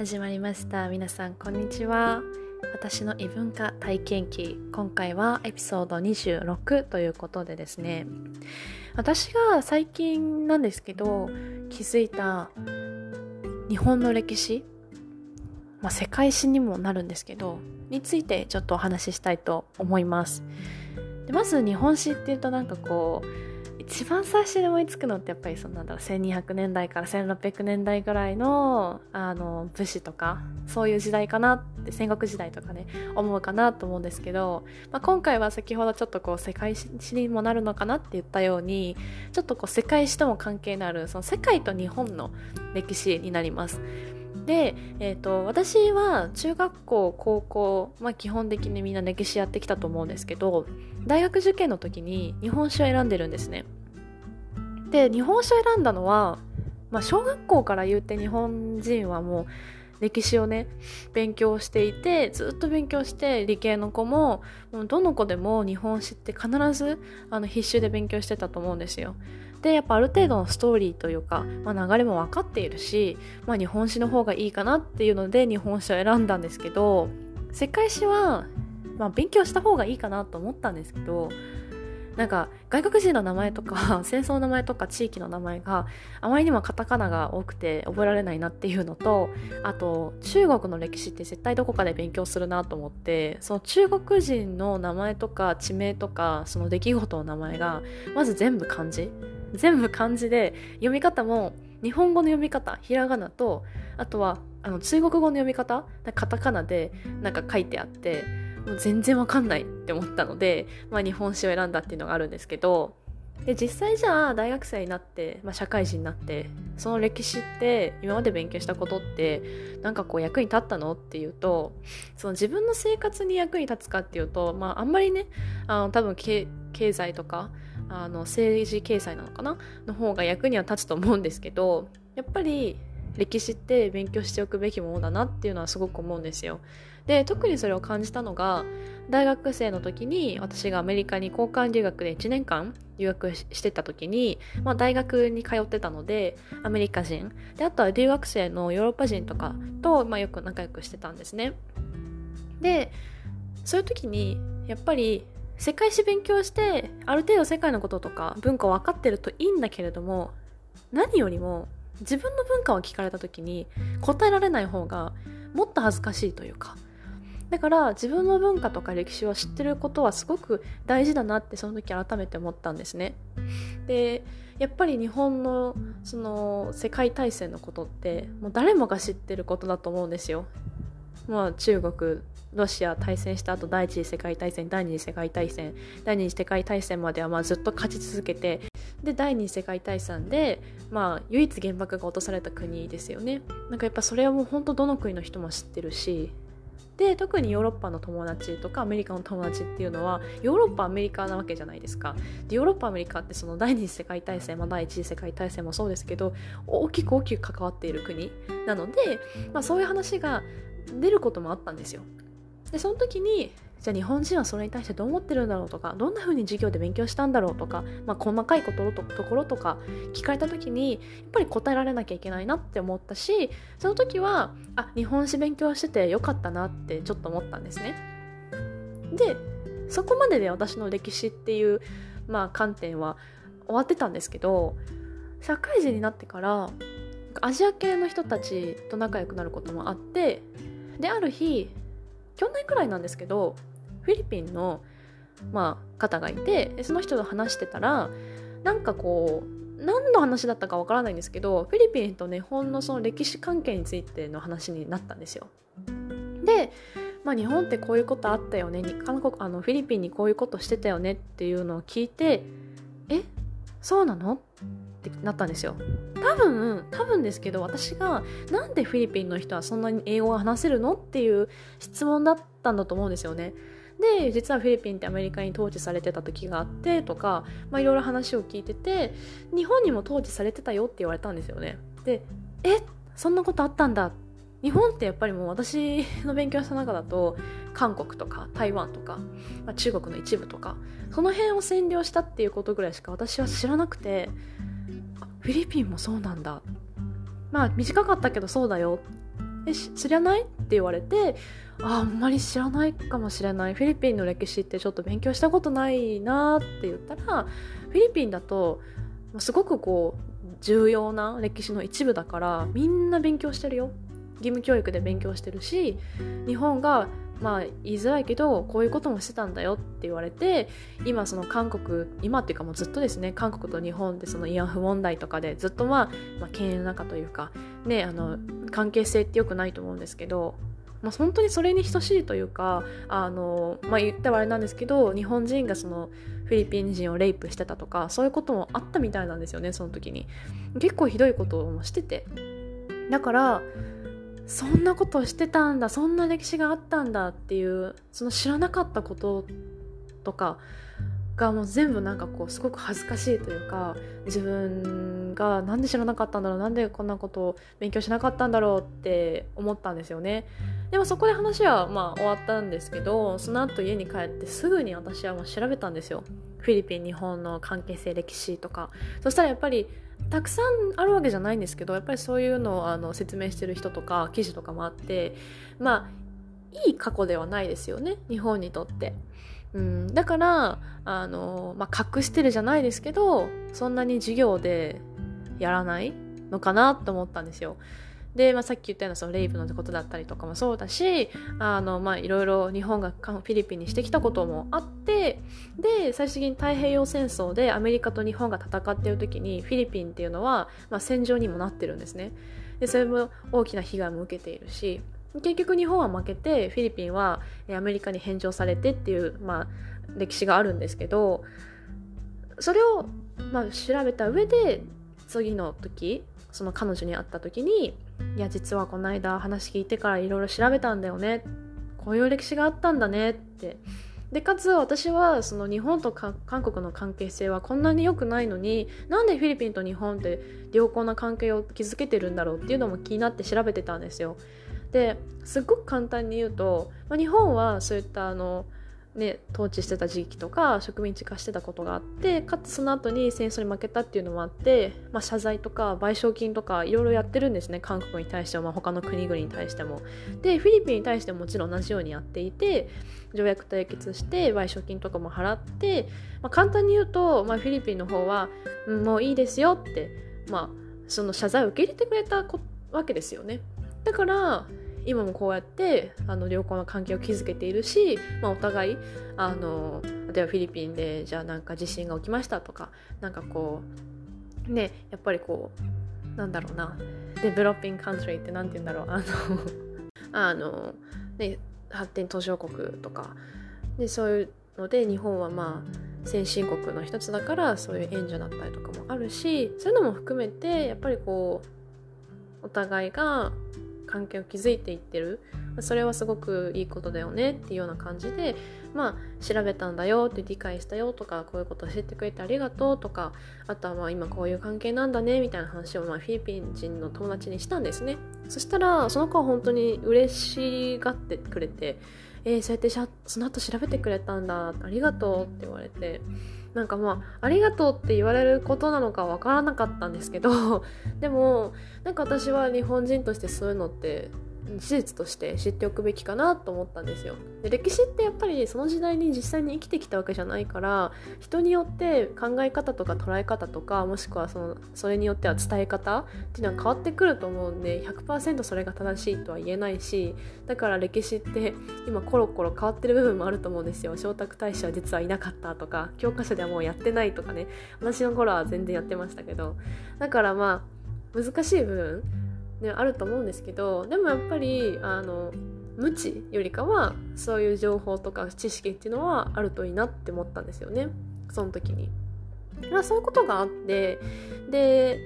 始まりました。皆さんこんにちは。私の異文化体験記。今回はエピソード26ということでですね。私が最近なんですけど気づいた日本の歴史まあ、世界史にもなるんですけどについてちょっとお話ししたいと思います。でまず日本史っていうとなんかこう一番最初に思いつくのってやっぱりそのなんだろう1200年代から1600年代ぐらいのあの武士とかそういう時代かなって戦国時代とかね思うかなと思うんですけど、まあ、今回は先ほどちょっとこう世界史にもなるのかなって言ったようにちょっとこう世界史とも関係のあるその世界と日本の歴史になります。で、えーと、私は中学校高校、まあ、基本的にみんな歴史やってきたと思うんですけど大学受験の時に日本史を選んでるんですねで日本史を選んだのは、まあ、小学校から言って日本人はもう歴史をね勉強していてずっと勉強して理系の子ももうどの子でも日本史って必ずあの必修で勉強してたと思うんですよ。でやっぱある程度のストーリーというか、まあ、流れも分かっているし、まあ、日本史の方がいいかなっていうので日本史を選んだんですけど世界史は、まあ、勉強した方がいいかなと思ったんですけどなんか外国人の名前とか 戦争の名前とか地域の名前があまりにもカタカナが多くて覚えられないなっていうのとあと中国の歴史って絶対どこかで勉強するなと思ってその中国人の名前とか地名とかその出来事の名前がまず全部漢字。全部漢字で読み方も日本語の読み方ひらがなとあとはあの中国語の読み方カタカナでなんか書いてあってもう全然わかんないって思ったので、まあ、日本史を選んだっていうのがあるんですけどで実際じゃあ大学生になって、まあ、社会人になってその歴史って今まで勉強したことってなんかこう役に立ったのっていうとその自分の生活に役に立つかっていうと、まあ、あんまりねあの多分経済とかあの政治経済なのかなの方が役には立つと思うんですけどやっぱり歴史って勉強しておくべきものだなっていうのはすごく思うんですよ。で特にそれを感じたのが大学生の時に私がアメリカに交換留学で1年間留学してた時に、まあ、大学に通ってたのでアメリカ人であとは留学生のヨーロッパ人とかと、まあ、よく仲良くしてたんですね。でそういう時にやっぱり世界史勉強してある程度世界のこととか文化分かってるといいんだけれども何よりも自分の文化を聞かれた時に答えられない方がもっと恥ずかしいというかだから自分の文化とか歴史を知ってることはすごく大事だなってその時改めて思ったんですね。でやっぱり日本のその世界大戦のことってもう誰もが知ってることだと思うんですよ。まあ、中国ロシア対戦した後第一次世界大戦第二次世界大戦第二次世界大戦まではまあずっと勝ち続けてで第二次世界大戦で、まあ、唯一原爆が落とされた国ですよねなんかやっぱそれはもう本当どの国の人も知ってるしで特にヨーロッパの友達とかアメリカの友達っていうのはヨーロッパアメリカなわけじゃないですか。でヨーロッパアメリカってその第二次世界大戦、まあ、第一次世界大戦もそうですけど大きく大きく関わっている国なので、まあ、そういう話が出ることもあったんですよ。でその時にじゃあ日本人はそれに対してどう思ってるんだろうとかどんな風に授業で勉強したんだろうとか、まあ、細かいこととところとか聞かれた時にやっぱり答えられなきゃいけないなって思ったしその時はあ日本史勉強しててよかったなってちょっと思ったんですね。でそこまでで私の歴史っていう、まあ、観点は終わってたんですけど社会人になってからアジア系の人たちと仲良くなることもあってである日去年くらいなんですけどフィリピンの、まあ、方がいてその人と話してたらなんかこう何の話だったかわからないんですけどフィリピンと日本のその歴史関係についての話になったんですよ。で、まあ、日本ってこういうことあったよね韓国あのフィリピンにこういうことしてたよねっていうのを聞いてえそうなの？ってなったんですよ。多分多分ですけど私がなんでフィリピンの人はそんなに英語が話せるの？っていう質問だったんだと思うんですよね。で実はフィリピンってアメリカに統治されてた時があってとかいろいろ話を聞いてて日本にも統治されてたよって言われたんですよね。でえそんなことあったんだ。日本ってやっぱりもう私の勉強した中だと韓国とか台湾とか、まあ、中国の一部とかその辺を占領したっていうことぐらいしか私は知らなくてフィリピンもそうなんだ。まあ短かったけどそうだよ。え知らない?」って言われてああんまり知らないかもしれないフィリピンの歴史ってちょっと勉強したことないなって言ったらフィリピンだとすごくこう重要な歴史の一部だからみんな勉強してるよ義務教育で勉強してるし日本がまあ言いづらいけどこういうこともしてたんだよって言われて今その韓国今っていうかもうずっとですね韓国と日本でその慰安婦問題とかでずっとまあ、まあ、犬の中というかねあの関係性ってよくないと思うんですけどまあ、本当にそれに等しいというかあの、まあ、言ったらあれなんですけど日本人がそのフィリピン人をレイプしてたとかそういうこともあったみたいなんですよねその時に。結構ひどいこともしてて。だからそんなことをしてたんだそんな歴史があったんだっていうその知らなかったこととかがもう全部なんかこうすごく恥ずかしいというか自分がなんで知らなかったんだろうなんでこんなことを勉強しなかったんだろうって思ったんですよね。でもそこで話はまあ終わったんですけどその後家に帰ってすぐに私はもう調べたんですよ。フィリピン日本の関係性歴史とか。そしたらやっぱりたくさんあるわけじゃないんですけどやっぱりそういうのをあの説明してる人とか記事とかもあってまあいい過去ではないですよね。日本にとって。うん、だからあの、まあ、隠してるじゃないですけどそんなに授業でやらないのかなと思ったんですよ。で、まあ、さっき言ったようなそのレイプのことだったりとかもそうだしあの、まあ、いろいろ日本がフィリピンにしてきたこともあってで最終的に太平洋戦争でアメリカと日本が戦っている時にフィリピンっていうのは、まあ、戦場にもなってるんですね。でそれも大きな被害も受けているし結局日本は負けてフィリピンはアメリカに返上されてっていう、まあ、歴史があるんですけどそれを、まあ、調べた上で次の時その彼女に会った時に「いや実はこの間話聞いてからいろいろ調べたんだよねこういう歴史があったんだね」ってでかつ私はその日本と韓国の関係性はこんなに良くないのになんでフィリピンと日本って良好な関係を築けてるんだろうっていうのも気になって調べてたんですよ。ですっごく簡単に言うと、まあ、日本はそういったあのね、統治してた時期とか植民地化してたことがあってかつその後に戦争に負けたっていうのもあって、まあ、謝罪とか賠償金とかいろいろやってるんですね韓国に対しても、まあ、他の国々に対しても。でフィリピンに対してももちろん同じようにやっていて条約締結して賠償金とかも払って、まあ、簡単に言うと、まあ、フィリピンの方は、うん、もういいですよって、まあ、その謝罪を受け入れてくれたわけですよね。だから今もこうやってあの良好な関係を築けているし、まあ、お互いあの例えばフィリピンでじゃあなんか地震が起きましたとかなんかこうねやっぱりこうなんだろうなデベロッピングカントリーって何て言うんだろうあの あの、ね、発展途上国とかでそういうので日本はまあ先進国の一つだからそういう援助だったりとかもあるしそういうのも含めてやっぱりこうお互いが関係を築いていってる。それはすごくいいことだよねっていうような感じでまあ調べたんだよって理解したよとかこういうことを知ってくれてありがとうとかあとはまあ今こういう関係なんだねみたいな話をまあフィリピン人の友達にしたんですね。そしたらその子は本当に嬉しがってくれてえー、そうやってその後調べてくれたんだありがとうって言われてなんかまあありがとうって言われることなのかわからなかったんですけど でもなんか私は日本人としてそういうのって事実として知っておくべきかなと思ったんですよ。で歴史ってやっぱりその時代に実際に生きてきたわけじゃないから人によって考え方とか捉え方とかもしくはそのそれによっては伝え方っていうのは変わってくると思うんで100%それが正しいとは言えないしだから歴史って今コロコロ変わってる部分もあると思うんですよ。聖徳太子は実はいなかったとか教科書ではもうやってないとかね。私の頃は全然やってましたけど。だからまあ難しい部分。ね、あると思うんですけどでもやっぱりあの無知よりかはそういう情報とか知識っていうのはあるといいなって思ったんですよねその時に。まあ、そういうことがあってで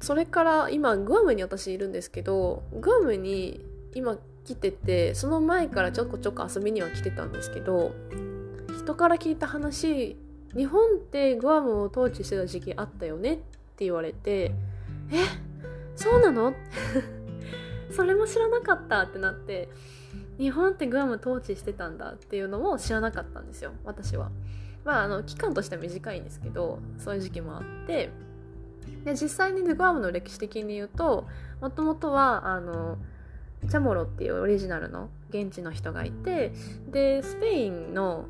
それから今グアムに私いるんですけどグアムに今来ててその前からちょこちょこ遊びには来てたんですけど人から聞いた話日本ってグアムを統治してた時期あったよねって言われてえ？そうなの？それも知らなかったってなって日本ってグアム統治してたんだっていうのも知らなかったんですよ私は。まああの期間としては短いんですけどそういう時期もあって。で実際にグアムの歴史的に言うともともとはあのチャモロっていうオリジナルの現地の人がいてでスペインの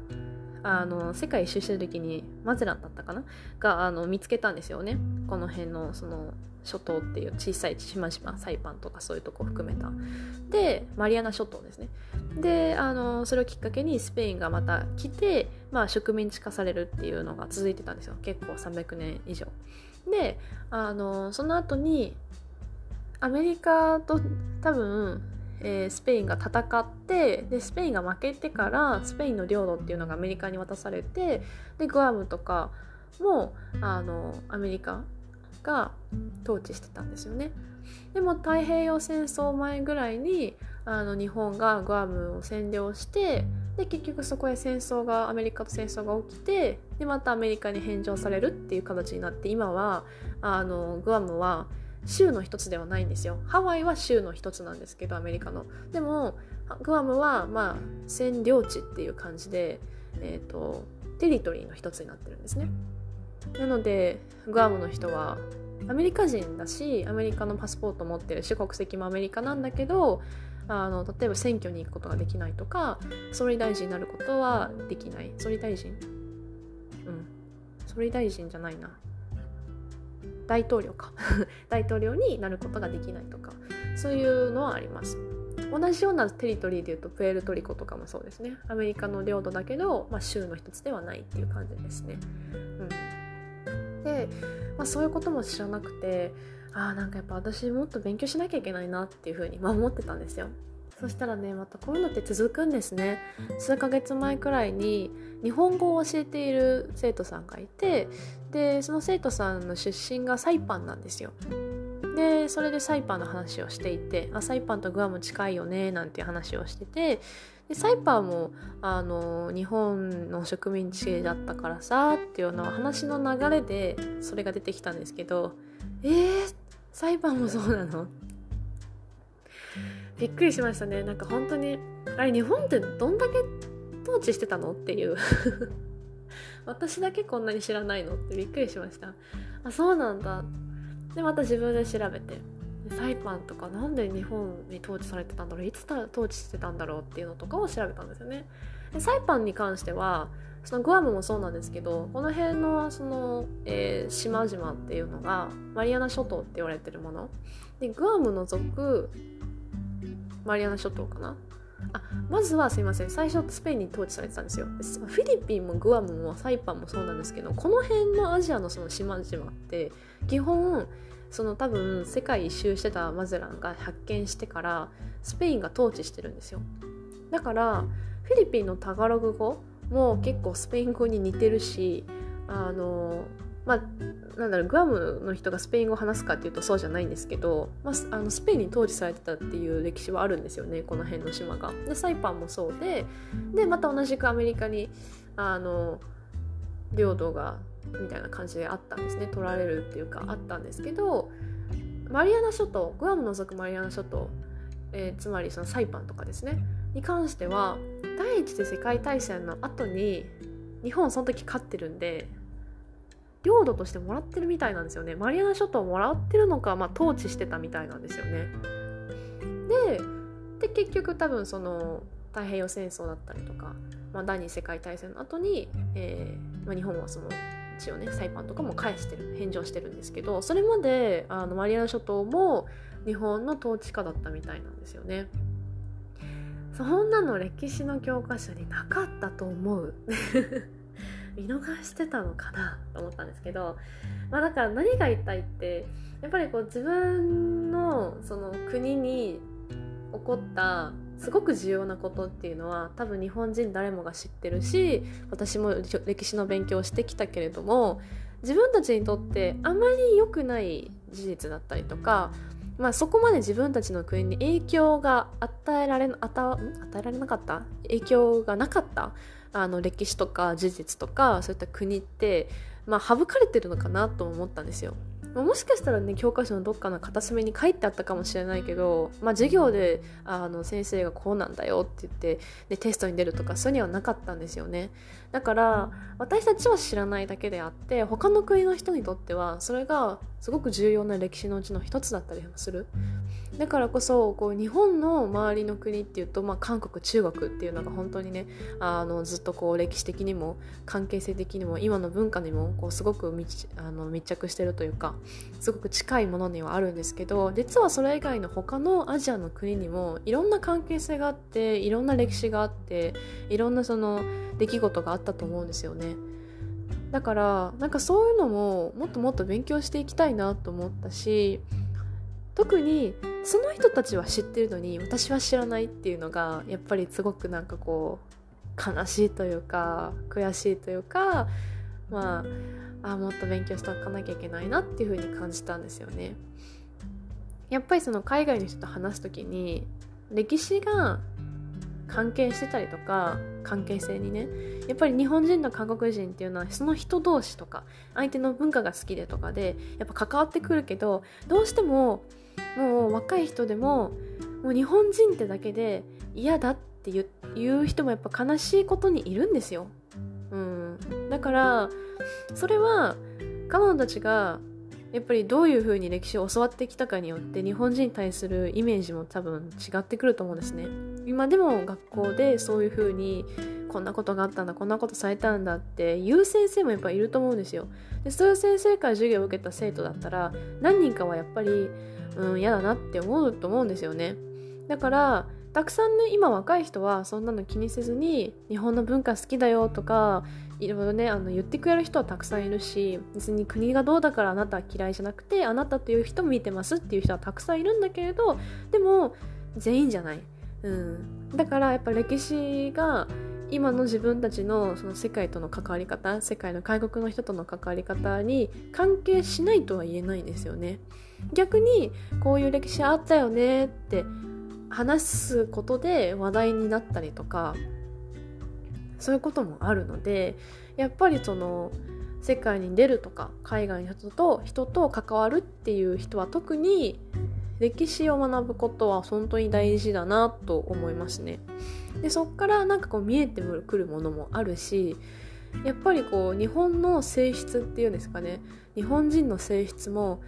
あの世界一周してる時にマゼランだったかな？があの見つけたんですよね。この辺のその諸島っていう小さい島々サイパンとかそういうとこ含めた。でマリアナ諸島ですね。であのそれをきっかけにスペインがまた来て、まあ、植民地化されるっていうのが続いてたんですよ。結構300年以上。であのその後にアメリカと多分えー、スペインが戦ってでスペインが負けてからスペインの領土っていうのがアメリカに渡されてでグアムとかもあのアメリカが統治してたんですよね。でも太平洋戦争前ぐらいにあの日本がグアムを占領してで結局そこへ戦争がアメリカと戦争が起きてでまたアメリカに返上されるっていう形になって今はあのグアムは州の一つではないんですよ。ハワイは州の一つなんですけどアメリカの。でもグアムはまあ占領地っていう感じで、えーと、テリトリーの一つになってるんですね。なのでグアムの人はアメリカ人だしアメリカのパスポート持ってるし国籍もアメリカなんだけどあの例えば選挙に行くことができないとか総理大臣になることはできない。総理大臣？うん。総理大臣じゃないな。大統領か。大統領になることができないとか。そういうのはあります。同じようなテリトリーでいうとプエルトリコとかもそうですね。アメリカの領土だけど、まあ、州の一つではないっていう感じですね、うん、で、まあ、そういうことも知らなくてああなんかやっぱ私もっと勉強しなきゃいけないなっていうふうに、ま、思ってたんですよ。そしたらねまたこういうのって続くんですね。数ヶ月前くらいに日本語を教えている生徒さんがいてでその生徒さんの出身がサイパンなんですよ。でそれでサイパンの話をしていてあサイパンとグアム近いよねなんていう話をしててでサイパンもあの日本の植民地だったからさっていうような話の流れでそれが出てきたんですけどえー、サイパンもそうなの？びっくりしましたね。なんか本当にあれ日本ってどんだけ統治してたのっていう。私だけこんなに知らないのってびっくりしました。あそうなんだ。でまた自分で調べて。サイパンとかなんで日本に統治されてたんだろう。いつ統治してたんだろうっていうのとかを調べたんですよね。でサイパンに関してはそのグアムもそうなんですけどこの辺のその、えー、島々っていうのがマリアナ諸島って言われてるもの。でグアム除くマリアナ諸島かな？あまずはすいません。最初スペインに統治されてたんですよ。フィリピンもグアムもサイパンもそうなんですけどこの辺のアジアのその島々って基本その多分世界一周してたマゼランが発見してからスペインが統治してるんですよ。だからフィリピンのタガログ語も結構スペイン語に似てるしあのまあなんだろうグアムの人がスペイン語を話すかっていうとそうじゃないんですけど、まあ、あのスペインに統治されてたっていう歴史はあるんですよねこの辺の島が。でサイパンもそうででまた同じくアメリカにあの領土がみたいな感じであったんですね取られるっていうかあったんですけどマリアナ諸島グアム除くマリアナ諸島、えー、つまりそのサイパンとかですねに関しては第一次世界大戦の後に日本その時勝ってるんで領土としてもらってるみたいなんですよね。マリアナ諸島もらってるのか、まあ、統治してたみたいなんですよね。で結局多分その太平洋戦争だったりとか、まあ、第二次世界大戦の後に、えーまあ、日本はその一応ねサイパンとかも返してる返上してるんですけどそれまであのマリアナ諸島も日本の統治下だったみたいなんですよね。そんなの歴史の教科書になかったと思う。見逃してたのかな？と思ったんですけど、まあ、だから何が言いたいってやっぱりこう自分のその国に起こったすごく重要なことっていうのは多分日本人誰もが知ってるし私も歴史の勉強をしてきたけれども自分たちにとってあまり良くない事実だったりとか、まあ、そこまで自分たちの国に影響が与えられ与えられなかった？影響がなかった？あの歴史とか事実とかそういった国って、まあ、省かれてるのかなと思ったんですよ。もしかしたらね教科書のどっかの片隅に書いてあったかもしれないけど、まあ、授業であの先生がこうなんだよって言ってでテストに出るとかそういうにはなかったんですよねだから私たちは知らないだけであって他の国の人にとってはそれがすごく重要な歴史のうちの一つだったりもするだからこそこう日本の周りの国っていうと、まあ、韓国中国っていうのが本当にねあのずっとこう歴史的にも関係性的にも今の文化にもこうすごく密あの密着してるというかすごく近いものにはあるんですけど実はそれ以外の他のアジアの国にもいろんな関係性があっていろんな歴史があっていろんなその出来事があったと思うんですよね。だからなんかそういうのももっともっと勉強していきたいなと思ったし特にその人たちは知ってるのに私は知らないっていうのがやっぱりすごくなんかこう悲しいというか悔しいというかまああもっと勉強しておかなきゃいけないなっていうふうに感じたんですよね。やっぱりその海外の人と話す時に歴史が関係してたりとか関係性にねやっぱり日本人と韓国人っていうのはその人同士とか相手の文化が好きでとかでやっぱ関わってくるけどどうしてももう若い人でももう日本人ってだけで嫌だって言う人もやっぱ悲しいことにいるんですよ。うん、だからそれは彼女たちがやっぱりどういうふうに歴史を教わってきたかによって日本人に対するイメージも多分違ってくると思うんですね。今でも学校でそういうふうにこんなことがあったんだこんなことされたんだって言う先生もやっぱいると思うんですよ。でそういう先生から授業を受けた生徒だったら何人かはやっぱりうん嫌だなって思うと思うんですよね。だからたくさんね今若い人はそんなの気にせずに日本の文化好きだよとかいろいろねあの言ってくれる人はたくさんいるし別に国がどうだからあなたは嫌いじゃなくてあなたという人も見てますっていう人はたくさんいるんだけれどでも全員じゃない、うん、だからやっぱ歴史が今の自分たちのその世界との関わり方世界の外国の人との関わり方に関係しないとは言えないですよね。逆にこういう歴史あったよねって話すことで話題になったりとかそういうこともあるのでやっぱりその世界に出るとか海外の人と人と関わるっていう人は特に歴史を学ぶことは本当に大事だなと思いますね。でそっからなんかこう見えてくるものもあるしやっぱりこう日本の性質っていうんですかね日本人の性質も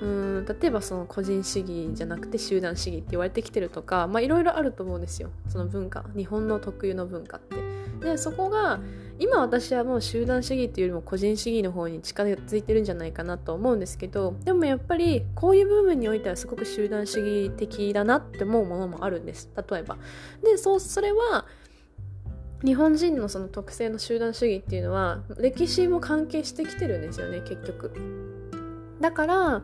うん例えばその個人主義じゃなくて集団主義って言われてきてるとかいろいろあると思うんですよその文化日本の特有の文化って。でそこが今私はもう集団主義っていうよりも個人主義の方に近づいてるんじゃないかなと思うんですけどでもやっぱりこういう部分においてはすごく集団主義的だなって思うものもあるんです例えば。でそうそれは日本人のその特性の集団主義っていうのは歴史も関係してきてるんですよね結局。だから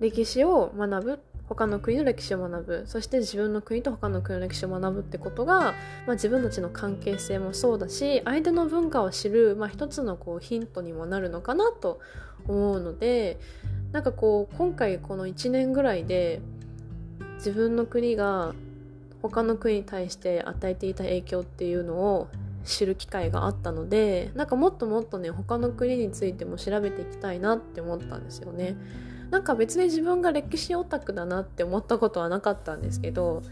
歴史を学ぶ他の国の歴史を学ぶそして自分の国と他の国の歴史を学ぶってことが、まあ、自分たちの関係性もそうだし相手の文化を知る、まあ、一つのこうヒントにもなるのかなと思うのでなんかこう今回この1年ぐらいで自分の国が他の国に対して与えていた影響っていうのを知る機会があったのでなんかもっともっとね他の国についても調べていきたいなって思ったんですよね。なんか別に自分が歴史オタクだなって思ったことはなかったんですけど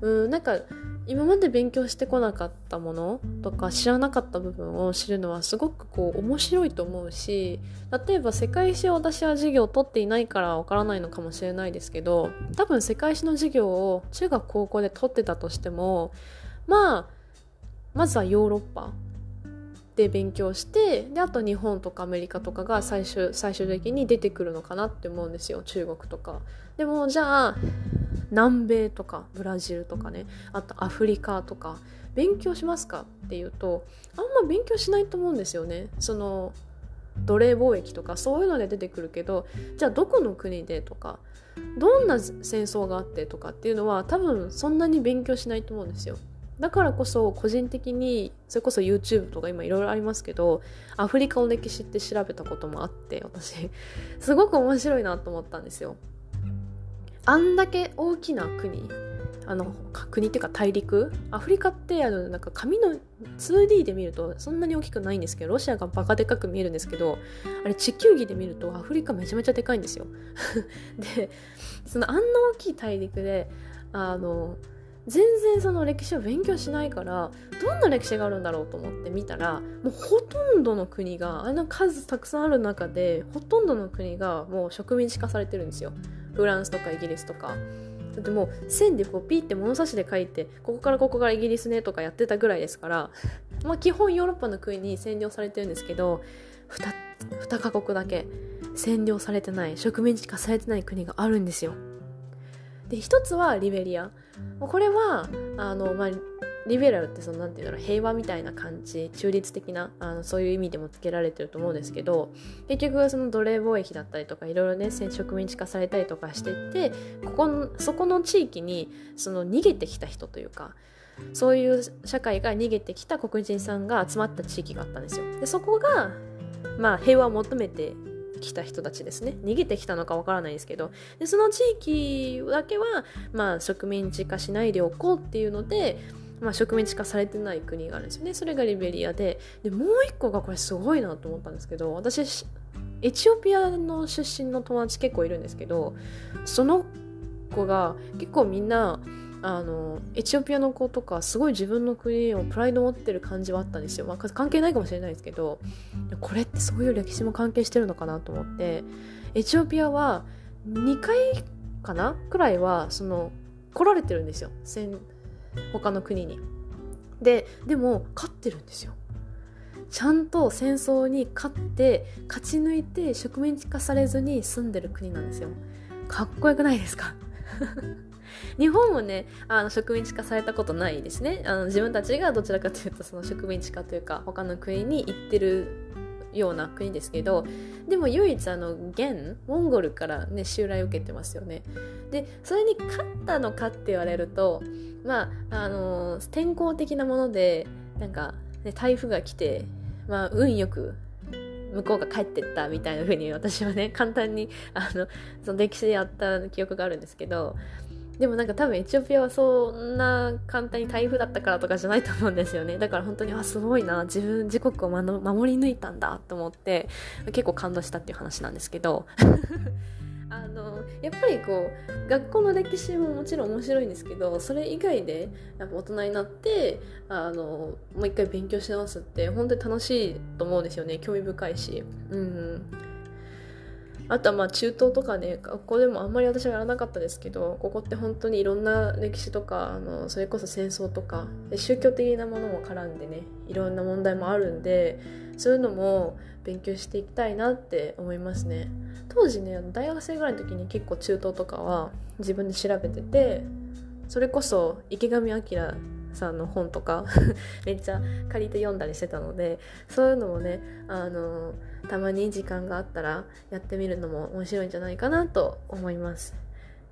うんなんか今まで勉強してこなかったものとか知らなかった部分を知るのはすごくこう面白いと思うし例えば世界史を私は授業を取っていないからわからないのかもしれないですけど多分世界史の授業を中学高校で取ってたとしてもまあまずはヨーロッパで勉強してであと日本とかアメリカとかが最終最終的に出てくるのかなって思うんですよ中国とか。でもじゃあ南米とかブラジルとかねあとアフリカとか勉強しますかっていうとあんま勉強しないと思うんですよね。その奴隷貿易とかそういうので出てくるけどじゃあどこの国でとかどんな戦争があってとかっていうのは多分そんなに勉強しないと思うんですよ。だからこそ個人的にそれこそ YouTube とか今いろいろありますけどアフリカの歴史って調べたこともあって私。すごく面白いなと思ったんですよ。あんだけ大きな国あの国っていうか大陸？アフリカってあのなんか紙の 2D で見るとそんなに大きくないんですけどロシアがバカでかく見えるんですけどあれ地球儀で見るとアフリカめちゃめちゃでかいんですよ。でそのあんな大きい大陸であの全然その歴史を勉強しないからどんな歴史があるんだろうと思って見たらもうほとんどの国があの数たくさんある中でほとんどの国がもう植民地化されてるんですよ。フランスとかイギリスとか。だってもう線でこうピッて物差しで書いてここからここからイギリスねとかやってたぐらいですからまあ基本ヨーロッパの国に占領されてるんですけど 2, 2カ国だけ占領されてない植民地化されてない国があるんですよ。で一つはリベリア。これはあの、まあ、リベラルってそのなんていうんだろう平和みたいな感じ中立的なあのそういう意味でもつけられてると思うんですけど結局その奴隷貿易だったりとかいろいろね植民地化されたりとかしてってここそこの地域にその逃げてきた人というかそういう社会が逃げてきた黒人さんが集まった地域があったんですよ。でそこがまあ平和を求めて来た人たちですね。逃げてきたのかわからないですけど。でその地域だけは、まあ、植民地化しないでおこうっていうので、まあ、植民地化されてない国があるんですよね。それがリベリアで。でもう一個がこれすごいなと思ったんですけど私エチオピアの出身の友達結構いるんですけどその子が結構みんなあのエチオピアの子とかすごい自分の国をプライド持ってる感じはあったんですよ、まあ、関係ないかもしれないですけどこれってそういう歴史も関係してるのかなと思って。エチオピアは2回かなくらいはその来られてるんですよ。他の国に。ででも勝ってるんですよ。ちゃんと戦争に勝って勝ち抜いて植民地化されずに住んでる国なんですよ。かっこよくないですか？日本もねあの植民地化されたことないですね。あの自分たちがどちらかというとその植民地化というか他の国に行ってるような国ですけどでも唯一あの元モンゴルからね襲来を受けてますよね。でそれに勝ったのかって言われるとまああの天候的なものでなんか、ね、台風が来てまあ運よく向こうが帰ってったみたいな風に私はね簡単にあのその歴史でやった記憶があるんですけどでもなんか多分エチオピアはそんな簡単に台風だったからとかじゃないと思うんですよね。だから本当にあすごいな。自分自国を守り抜いたんだと思って結構感動したっていう話なんですけど。あのやっぱりこう学校の歴史ももちろん面白いんですけどそれ以外でやっぱ大人になってあのもう一回勉強し直すって本当に楽しいと思うんですよね。興味深いし。うんあとはまあ中東とかね学校でもあんまり私はやらなかったですけどここって本当にいろんな歴史とかあのそれこそ戦争とか宗教的なものも絡んでねいろんな問題もあるんでそういうのも勉強していきたいなって思いますね。当時ね大学生ぐらいの時に結構中東とかは自分で調べててそれこそ池上彰さんの本とか めっちゃ借りて読んだりしてたのでそういうのもねあのたまに時間があったらやってみるのも面白いんじゃないかなと思います。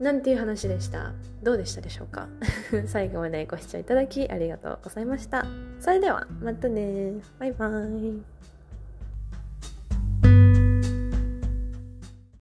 なんていう話でした？どうでしたでしょうか？最後までご視聴いただきありがとうございました。それではまたねバイバイ。